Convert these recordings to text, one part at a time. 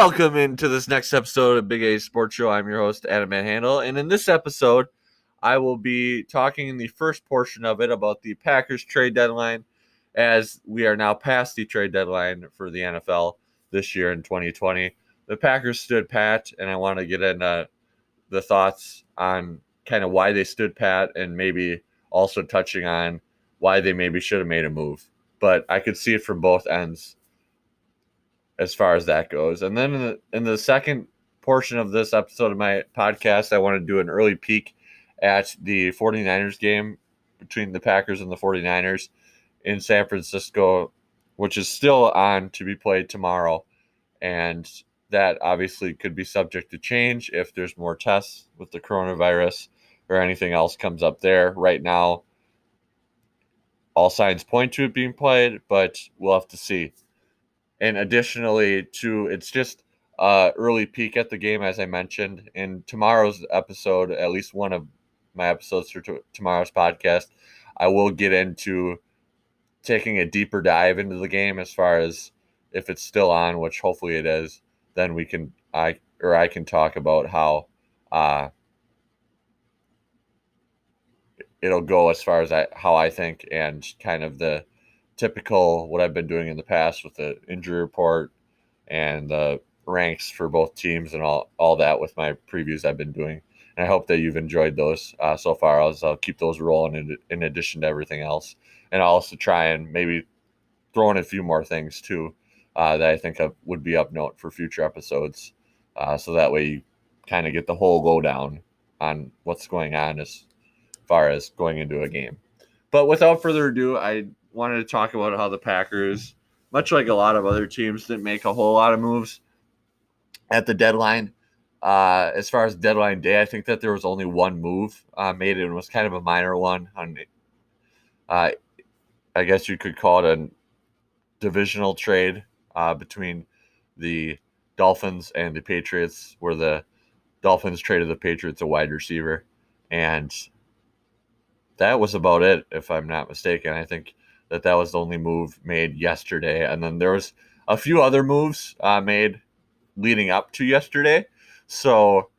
Welcome into this next episode of Big A Sports Show. I'm your host, Adam Van Handel. And in this episode, I will be talking in the first portion of it about the Packers trade deadline, as we are now past the trade deadline for the NFL this year in 2020. The Packers stood pat, and I want to get into uh, the thoughts on kind of why they stood pat and maybe also touching on why they maybe should have made a move. But I could see it from both ends as far as that goes. And then in the, in the second portion of this episode of my podcast, I want to do an early peek at the 49ers game between the Packers and the 49ers in San Francisco, which is still on to be played tomorrow. And that obviously could be subject to change if there's more tests with the coronavirus or anything else comes up there. Right now, all signs point to it being played, but we'll have to see. And additionally, to it's just uh, early peek at the game, as I mentioned in tomorrow's episode, at least one of my episodes for t- tomorrow's podcast, I will get into taking a deeper dive into the game as far as if it's still on, which hopefully it is. Then we can I or I can talk about how uh, it'll go as far as I, how I think and kind of the typical what I've been doing in the past with the injury report and the ranks for both teams and all, all that with my previews I've been doing. And I hope that you've enjoyed those uh, so far. I'll, I'll keep those rolling in, in addition to everything else. And I'll also try and maybe throw in a few more things too uh, that I think would be up note for future episodes. Uh, so that way you kind of get the whole lowdown on what's going on as far as going into a game. But without further ado, I wanted to talk about how the Packers, much like a lot of other teams, didn't make a whole lot of moves at the deadline. Uh, as far as deadline day, I think that there was only one move uh, made, and it was kind of a minor one. On, uh, I guess you could call it a divisional trade uh, between the Dolphins and the Patriots, where the Dolphins traded the Patriots a wide receiver, and that was about it, if I'm not mistaken. I think that that was the only move made yesterday, and then there was a few other moves uh, made leading up to yesterday. So,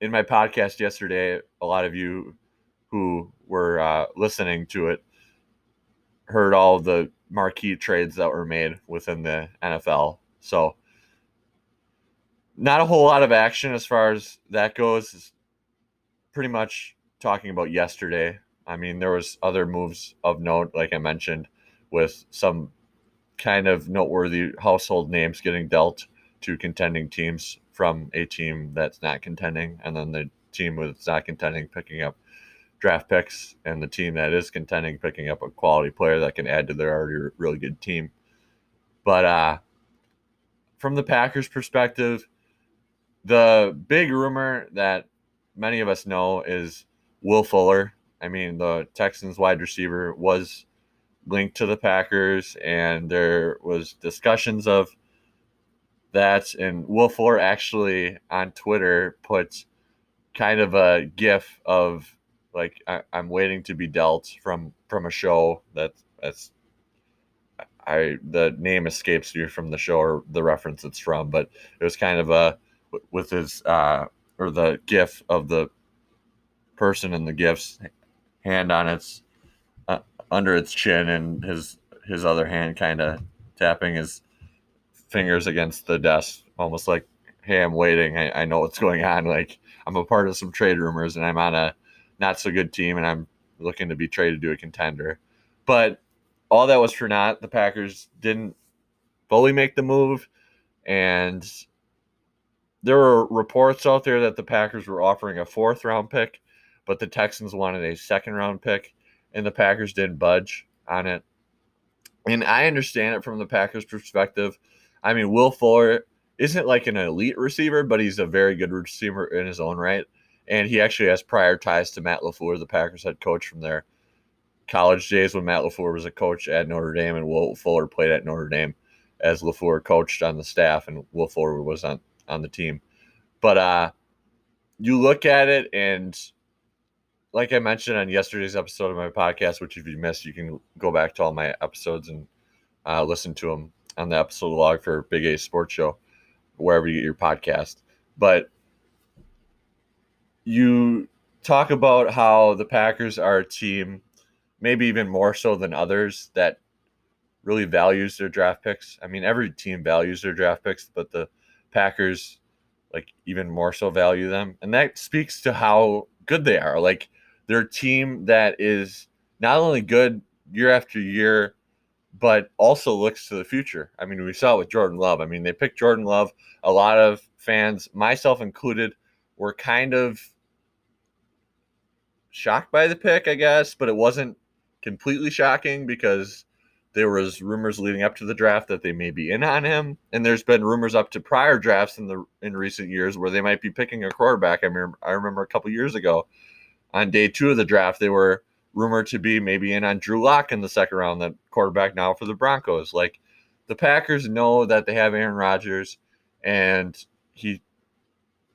in my podcast yesterday, a lot of you who were uh, listening to it heard all the marquee trades that were made within the NFL. So, not a whole lot of action as far as that goes. pretty much talking about yesterday. I mean, there was other moves of note, like I mentioned, with some kind of noteworthy household names getting dealt to contending teams from a team that's not contending, and then the team that's not contending picking up draft picks, and the team that is contending picking up a quality player that can add to their already really good team. But uh, from the Packers' perspective, the big rumor that many of us know is Will Fuller I mean, the Texans wide receiver was linked to the Packers, and there was discussions of that. And Fuller actually on Twitter put kind of a GIF of like I, am waiting to be dealt from from a show that that's I the name escapes me from the show or the reference it's from, but it was kind of a with his uh or the GIF of the person in the gifts hand on its uh, under its chin and his his other hand kind of tapping his fingers against the desk almost like hey i'm waiting. I, I know what's going on. Like i'm a part of some trade rumors and i'm on a not so good team and i'm looking to be traded to a contender. But all that was for naught. The packers didn't fully make the move and there were reports out there that the packers were offering a fourth round pick but the Texans wanted a second round pick, and the Packers didn't budge on it. And I understand it from the Packers' perspective. I mean, Will Fuller isn't like an elite receiver, but he's a very good receiver in his own right. And he actually has prior ties to Matt LaFleur, the Packers head coach from their college days when Matt LaFleur was a coach at Notre Dame and Will Fuller played at Notre Dame as LaFleur coached on the staff and Will Fuller was on, on the team. But uh, you look at it and like I mentioned on yesterday's episode of my podcast, which if you missed, you can go back to all my episodes and uh, listen to them on the episode log for Big A Sports Show. wherever you get your podcast. But you talk about how the Packers are a team, maybe even more so than others, that really values their draft picks. I mean, every team values their draft picks, but the Packers like even more so value them. And that speaks to how good they are. Like they're a team that is not only good year after year, but also looks to the future. I mean, we saw it with Jordan Love. I mean, they picked Jordan Love. A lot of fans, myself included, were kind of shocked by the pick, I guess, but it wasn't completely shocking because there was rumors leading up to the draft that they may be in on him, and there's been rumors up to prior drafts in the in recent years where they might be picking a quarterback. I remember I remember a couple years ago, on day two of the draft, they were rumored to be maybe in on Drew Lock in the second round, that quarterback now for the Broncos. Like the Packers know that they have Aaron Rodgers, and he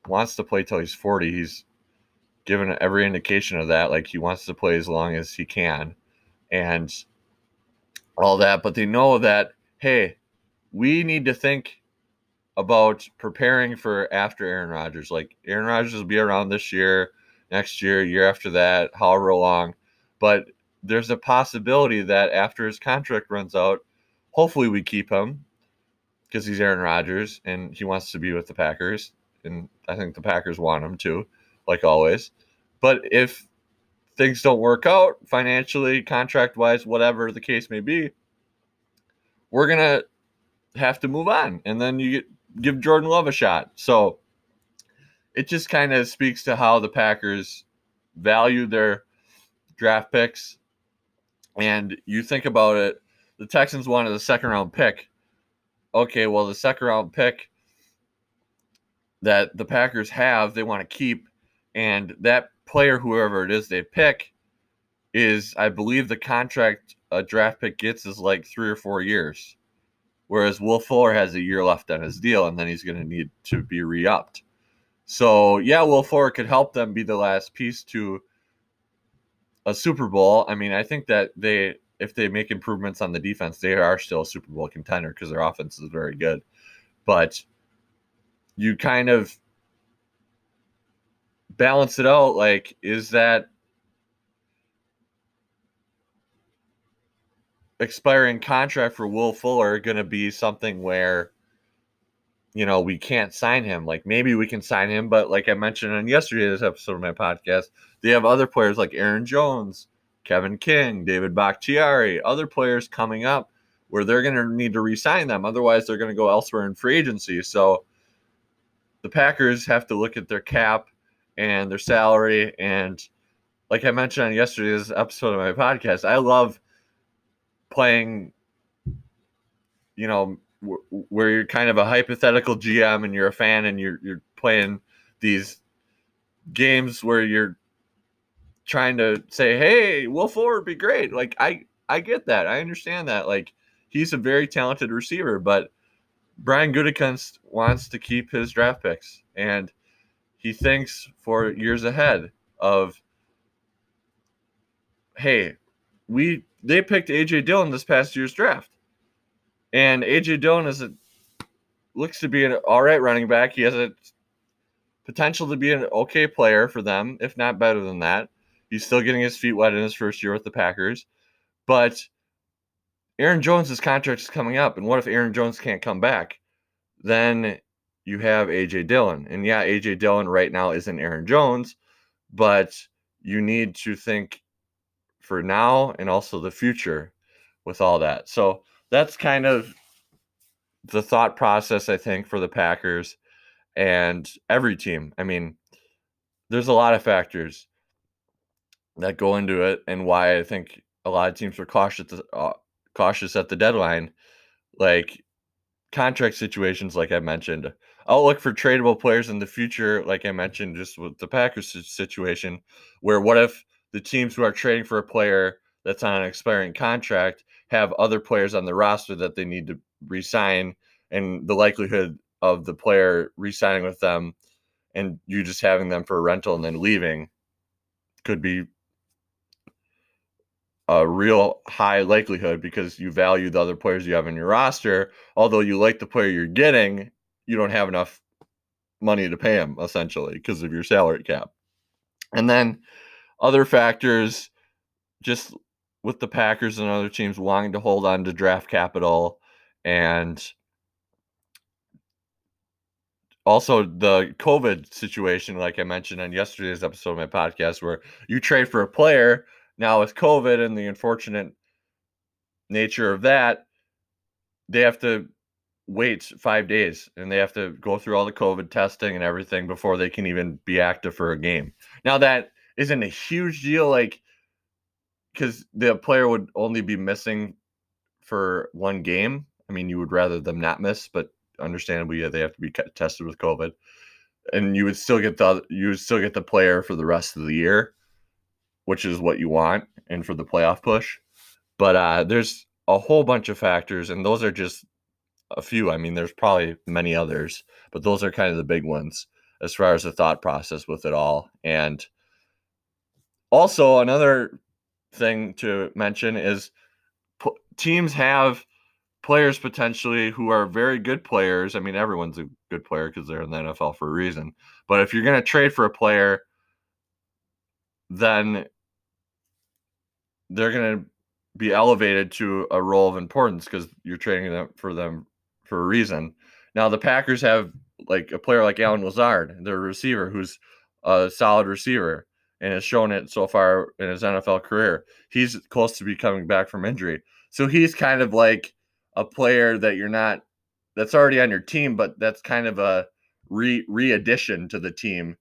wants to play till he's forty. He's given every indication of that. Like he wants to play as long as he can, and all that, but they know that, hey, we need to think about preparing for after Aaron Rodgers. Like Aaron Rodgers will be around this year, next year, year after that, however long. But there's a possibility that after his contract runs out, hopefully we keep him because he's Aaron Rodgers and he wants to be with the Packers. And I think the Packers want him to, like always. But if things don't work out financially, contract wise, whatever the case may be, we're gonna have to move on, and then you get, give Jordan Love a shot. So it just kind of speaks to how the Packers value their draft picks. And you think about it, the Texans wanted a second round pick. Okay, well, the second round pick that the Packers have, they want to keep, and that player, whoever it is they pick, is I believe the contract a draft pick gets is like three or four years, whereas Will Fuller has a year left on his deal, and then he's going to need to be re-upped. So yeah, Will Fuller could help them be the last piece to a Super Bowl. I mean, I think that they if they make improvements on the defense, they are still a Super Bowl contender because their offense is very good. But you kind of balance it out like is that expiring contract for Will Fuller going to be something where you know we can't sign him like maybe we can sign him but like I mentioned on yesterday's episode of my podcast they have other players like Aaron Jones Kevin King David Bakhtiari other players coming up where they're going to need to re-sign them otherwise they're going to go elsewhere in free agency so the Packers have to look at their cap and their salary. And like I mentioned on yesterday's episode of my podcast, I love playing, you know, where you're kind of a hypothetical GM and you're a fan and you're you're playing these games where you're trying to say, "Hey, Will Fuller would be great." Like I I get that. I understand that. Like he's a very talented receiver, but Brian Gutekunst wants to keep his draft picks and he thinks for years ahead of hey we they picked aj dillon this past year's draft and aj dillon is a looks to be an all right running back he has a potential to be an okay player for them if not better than that he's still getting his feet wet in his first year with the packers but aaron Jones' contract is coming up and what if aaron jones can't come back then you have AJ Dillon. And yeah, AJ Dillon right now isn't Aaron Jones, but you need to think for now and also the future with all that. So that's kind of the thought process, I think, for the Packers and every team. I mean, there's a lot of factors that go into it and why I think a lot of teams were cautious uh, cautious at the deadline like contract situations like I mentioned outlook for tradable players in the future, like I mentioned, just with the Packers situation, where what if the teams who are trading for a player that's on an expiring contract have other players on the roster that they need to resign, and the likelihood of the player resigning with them and you just having them for a rental and then leaving could be a real high likelihood because you value the other players you have in your roster. Although you like the player you're getting, you don't have enough money to pay him essentially because of your salary cap. And then other factors just with the Packers and other teams wanting to hold on to draft capital and also the COVID situation, like I mentioned on yesterday's episode of my podcast, where you trade for a player now with COVID and the unfortunate nature of that, they have to wait five days and they have to go through all the COVID testing and everything before they can even be active for a game. Now that isn't a huge deal, like because the player would only be missing for one game. I mean, you would rather them not miss, but understandably, yeah, they have to be tested with COVID, and you would still get the you would still get the player for the rest of the year, which is what you want, and for the playoff push. But uh, there's a whole bunch of factors, and those are just a few. I mean, there's probably many others, but those are kind of the big ones as far as the thought process with it all. And also, another thing to mention is teams have players potentially who are very good players. I mean, everyone's a good player because they're in the NFL for a reason. But if you're going to trade for a player, then they're going to be elevated to a role of importance because you're trading them for them for a reason. Now the Packers have like a player like Allen Lazard, their receiver, who's a solid receiver and has shown it so far in his NFL career. He's close to be coming back from injury. So he's kind of like a player that you're not that's already on your team, but that's kind of a re re addition to the team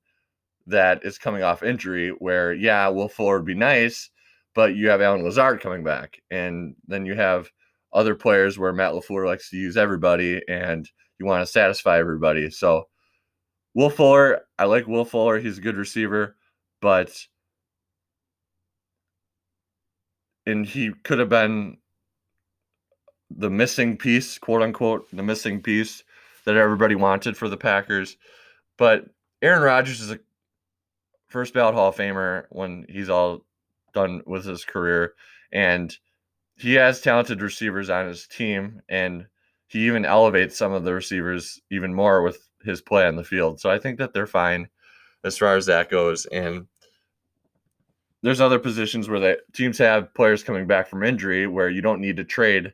that is coming off injury. Where yeah, Will Fuller would be nice, but you have Allen Lazard coming back, and then you have other players where Matt LaFleur likes to use everybody, and you want to satisfy everybody. So Will Fuller, I like Will Fuller. He's a good receiver, but and he could have been the missing piece, quote unquote, the missing piece that everybody wanted for the Packers. But Aaron Rodgers is a first ballot Hall of Famer when he's all done with his career. And he has talented receivers on his team. And he even elevates some of the receivers even more with his play on the field. So I think that they're fine as far as that goes. And there's other positions where the teams have players coming back from injury where you don't need to trade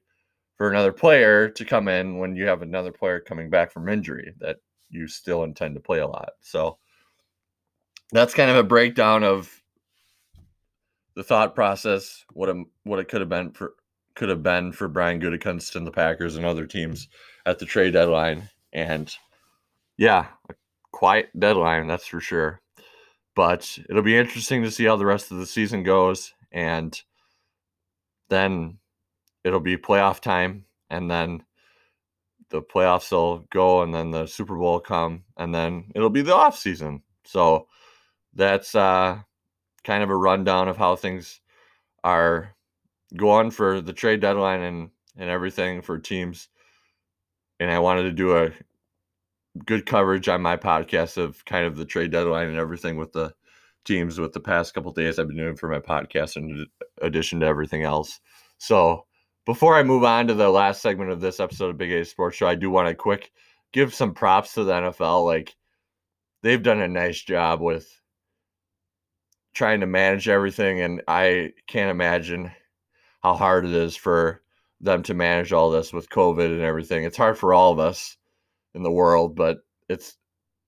for another player to come in when you have another player coming back from injury that you still intend to play a lot. So that's kind of a breakdown of the thought process, what a, what it could have been for could have been for Brian Gutekunst and the Packers and other teams at the trade deadline. And yeah, quiet deadline, that's for sure. But it'll be interesting to see how the rest of the season goes. And then it'll be playoff time, and then the playoffs will go, and then the Super Bowl come, and then it'll be the off season. So that's uh, kind of a rundown of how things are going for the trade deadline and and everything for teams. And I wanted to do a good coverage on my podcast of kind of the trade deadline and everything with the teams with the past couple days I've been doing for my podcast in addition to everything else. So before I move on to the last segment of this episode of Big A Sports Show, I do want to quick give some props to the NFL. Like they've done a nice job with trying to manage everything, and I can't imagine how hard it is for them to manage all this with COVID and everything. It's hard for all of us in the world, but it's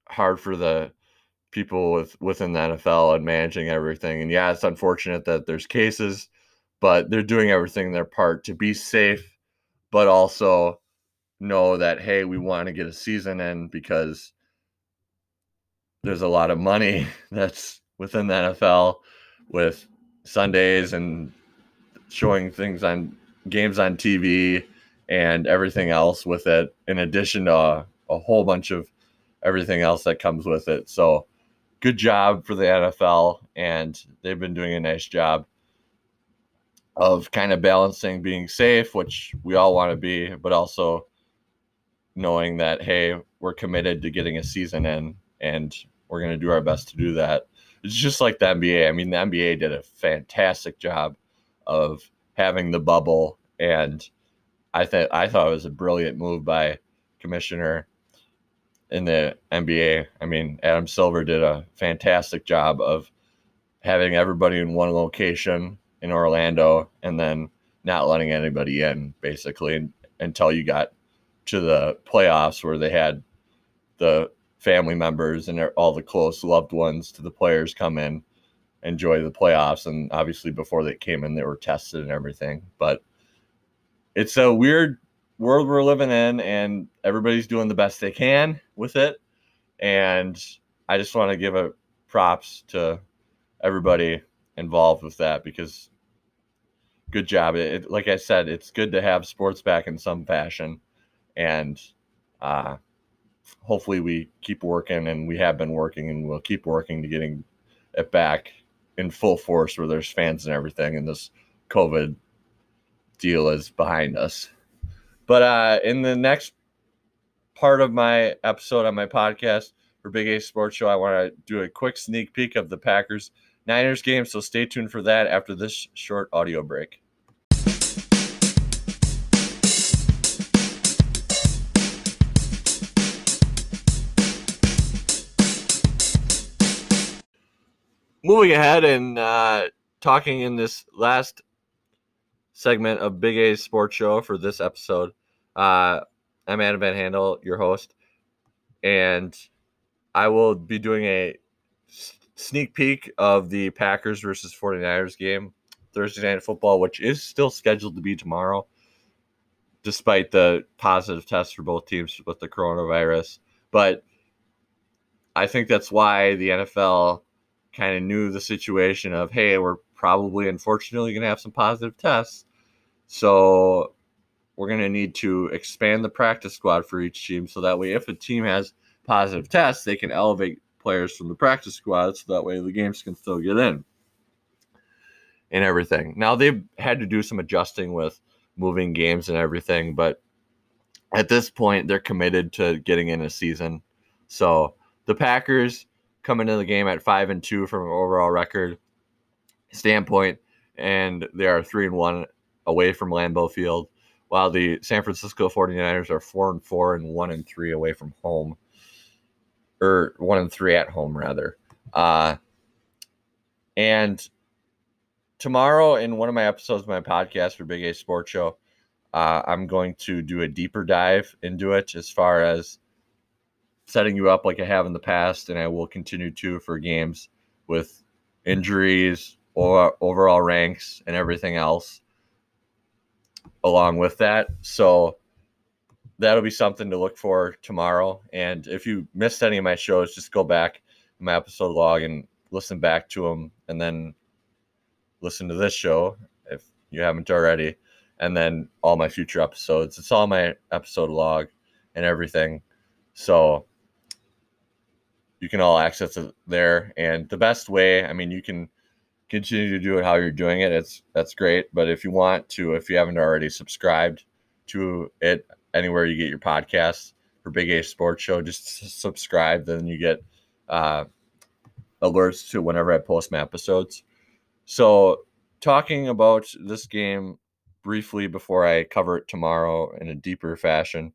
hard for the people with within the NFL and managing everything. And yeah, it's unfortunate that there's cases but they're doing everything in their part to be safe, but also know that hey, we want to get a season in because there's a lot of money that's within the NFL with Sundays and showing things on games on TV and everything else with it, in addition to a, whole bunch of everything else that comes with it. So, good job for the NFL, and they've been doing a nice job of kind of balancing being safe, which we all want to be, but also knowing that hey, we're committed to getting a season in, and we're going to do our best to do that. It's just like the NBA. I mean, the NBA did a fantastic job of having the bubble, and I think I thought it was a brilliant move by Commissioner in the NBA. I mean, Adam Silver did a fantastic job of having everybody in one location in Orlando and then not letting anybody in basically until you got to the playoffs where they had the family members and all the close loved ones to the players come in enjoy the playoffs and obviously before they came in they were tested and everything but it's a weird world we're living in and everybody's doing the best they can with it. And i just want to give a props to everybody involved with that because good job. It, like i said it's good to have sports back in some fashion. And uh, hopefully we keep working and we have been working and we'll keep working to getting it back in full force where there's fans and everything and this covid deal is behind us. But uh, in the next part of my episode on my podcast for big a sports show i want to do a quick sneak peek of the packers niners game so stay tuned for that after this short audio break moving ahead and uh, talking in this last segment of Big A's Sports Show for this episode. Uh, I'm Adam Van Handel, your host, and I will be doing a sneak peek of the Packers versus 49ers game Thursday night football, which is still scheduled to be tomorrow, despite the positive tests for both teams with the coronavirus. But I think that's why the NFL kind of knew the situation of, hey, we're probably unfortunately going to have some positive tests. So we're going to need to expand the practice squad for each team so that way if a team has positive tests, they can elevate players from the practice squad so that way the games can still get in and everything. Now they've had to do some adjusting with moving games and everything, but at this point they're committed to getting in a season. So the Packers come into the game at five and two from an overall record standpoint, and they are three and one away from Lambeau Field, while the San Francisco 49ers are four and four and one and three away from home. Or one and three at home rather. Uh and tomorrow in one of my episodes of my podcast for Big A Sports Show, uh, I'm going to do a deeper dive into it as far as setting you up like I have in the past, and I will continue to for games with injuries or overall ranks and everything else along with that. So that'll be something to look for tomorrow. And if you missed any of my shows, just go back my episode log and listen back to them, and then listen to this show if you haven't already, and then all my future episodes. It's all my episode log and everything. So you can all access it there. And the best way, I mean, you can continue to do it how you're doing it. It's that's great. But if you want to, if you haven't already subscribed to it anywhere you get your podcasts for Big A Sports Show, just subscribe. Then you get uh, alerts to whenever I post my episodes. So, talking about this game briefly before I cover it tomorrow in a deeper fashion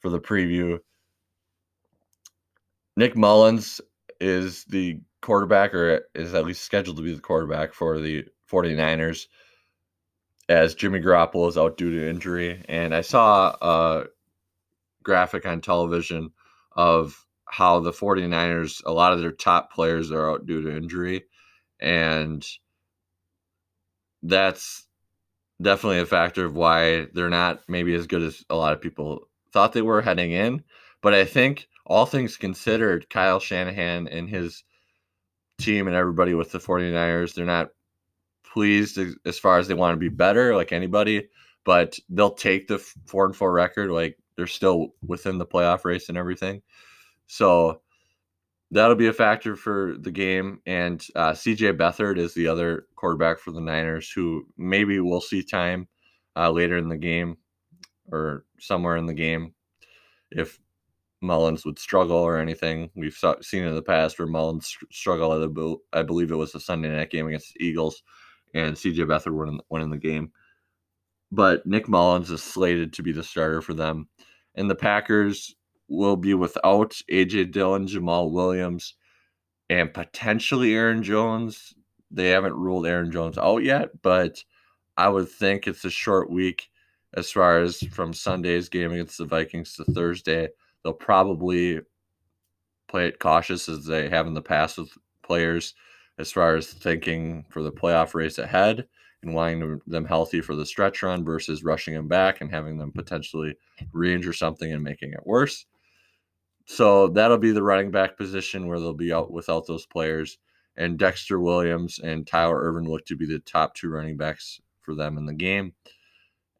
for the preview. Nick Mullens is the quarterback, or is at least scheduled to be the quarterback for the 49ers, as Jimmy Garoppolo is out due to injury. And I saw a graphic on television of how the 49ers, a lot of their top players are out due to injury. And that's definitely a factor of why they're not maybe as good as a lot of people thought they were heading in. But I think all things considered, Kyle Shanahan and his team and everybody with the 49ers, they're not pleased as far as they want to be better, like anybody, but they'll take the four and four record. Like they're still within the playoff race and everything. So that'll be a factor for the game. And uh, CJ Beathard is the other quarterback for the Niners who maybe we'll see time uh, later in the game or somewhere in the game if Mullens would struggle or anything. We've seen in the past where Mullens struggled. I believe it was a Sunday night game against the Eagles, and CJ Beathard won in the game. But Nick Mullens is slated to be the starter for them. And the Packers, will be without AJ Dillon, Jamaal Williams, and potentially Aaron Jones. They haven't ruled Aaron Jones out yet, but I would think it's a short week as far as from Sunday's game against the Vikings to Thursday. They'll probably play it cautious as they have in the past with players as far as thinking for the playoff race ahead and wanting them healthy for the stretch run versus rushing them back and having them potentially re-injure something and making it worse. So that'll be the running back position where they'll be out without those players. And Dexter Williams and Tyler Ervin look to be the top two running backs for them in the game.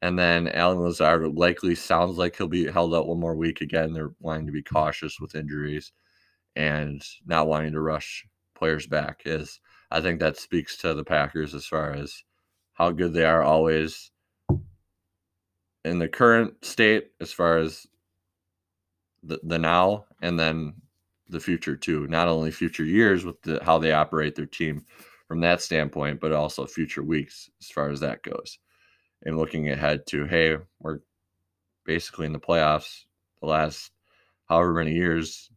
And then Allen Lazard likely sounds like he'll be held out one more week. Again, they're wanting to be cautious with injuries and not wanting to rush players back. Is I think that speaks to the Packers as far as how good they are always in the current state as far as the, the now and then the future too not only future years with the, how they operate their team from that standpoint but also future weeks as far as that goes and looking ahead to hey we're basically in the playoffs the last however many years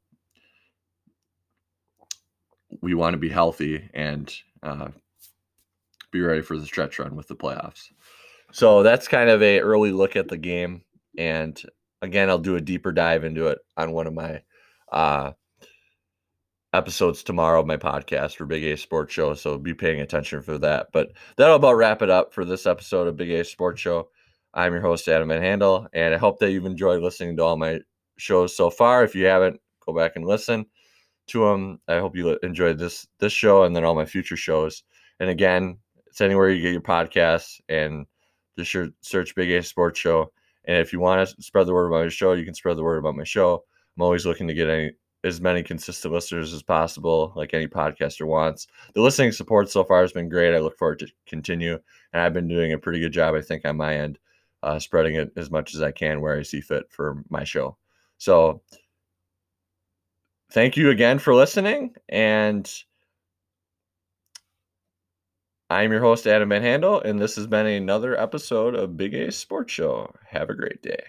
we want to be healthy and uh, be ready for the stretch run with the playoffs. So that's kind of a early look at the game, and again, I'll do a deeper dive into it on one of my uh, episodes tomorrow of my podcast for Big A Sports Show. So be paying attention for that. But that'll about wrap it up for this episode of Big A Sports Show. I'm your host Adam Van Handel, and I hope that you've enjoyed listening to all my shows so far. If you haven't, go back and listen to them. I hope you enjoyed this this show and then all my future shows. And again, it's anywhere you get your podcasts and just search Big A Sports Show. And if you want to spread the word about my show, you can spread the word about my show. I'm always looking to get any as many consistent listeners as possible, like any podcaster wants. The listening support so far has been great. I look forward to continue, and I've been doing a pretty good job, I think, on my end, uh, spreading it as much as I can where I see fit for my show. So, thank you again for listening, and I'm your host, Adam Van Handel, and this has been another episode of Big A Sports Show. Have a great day.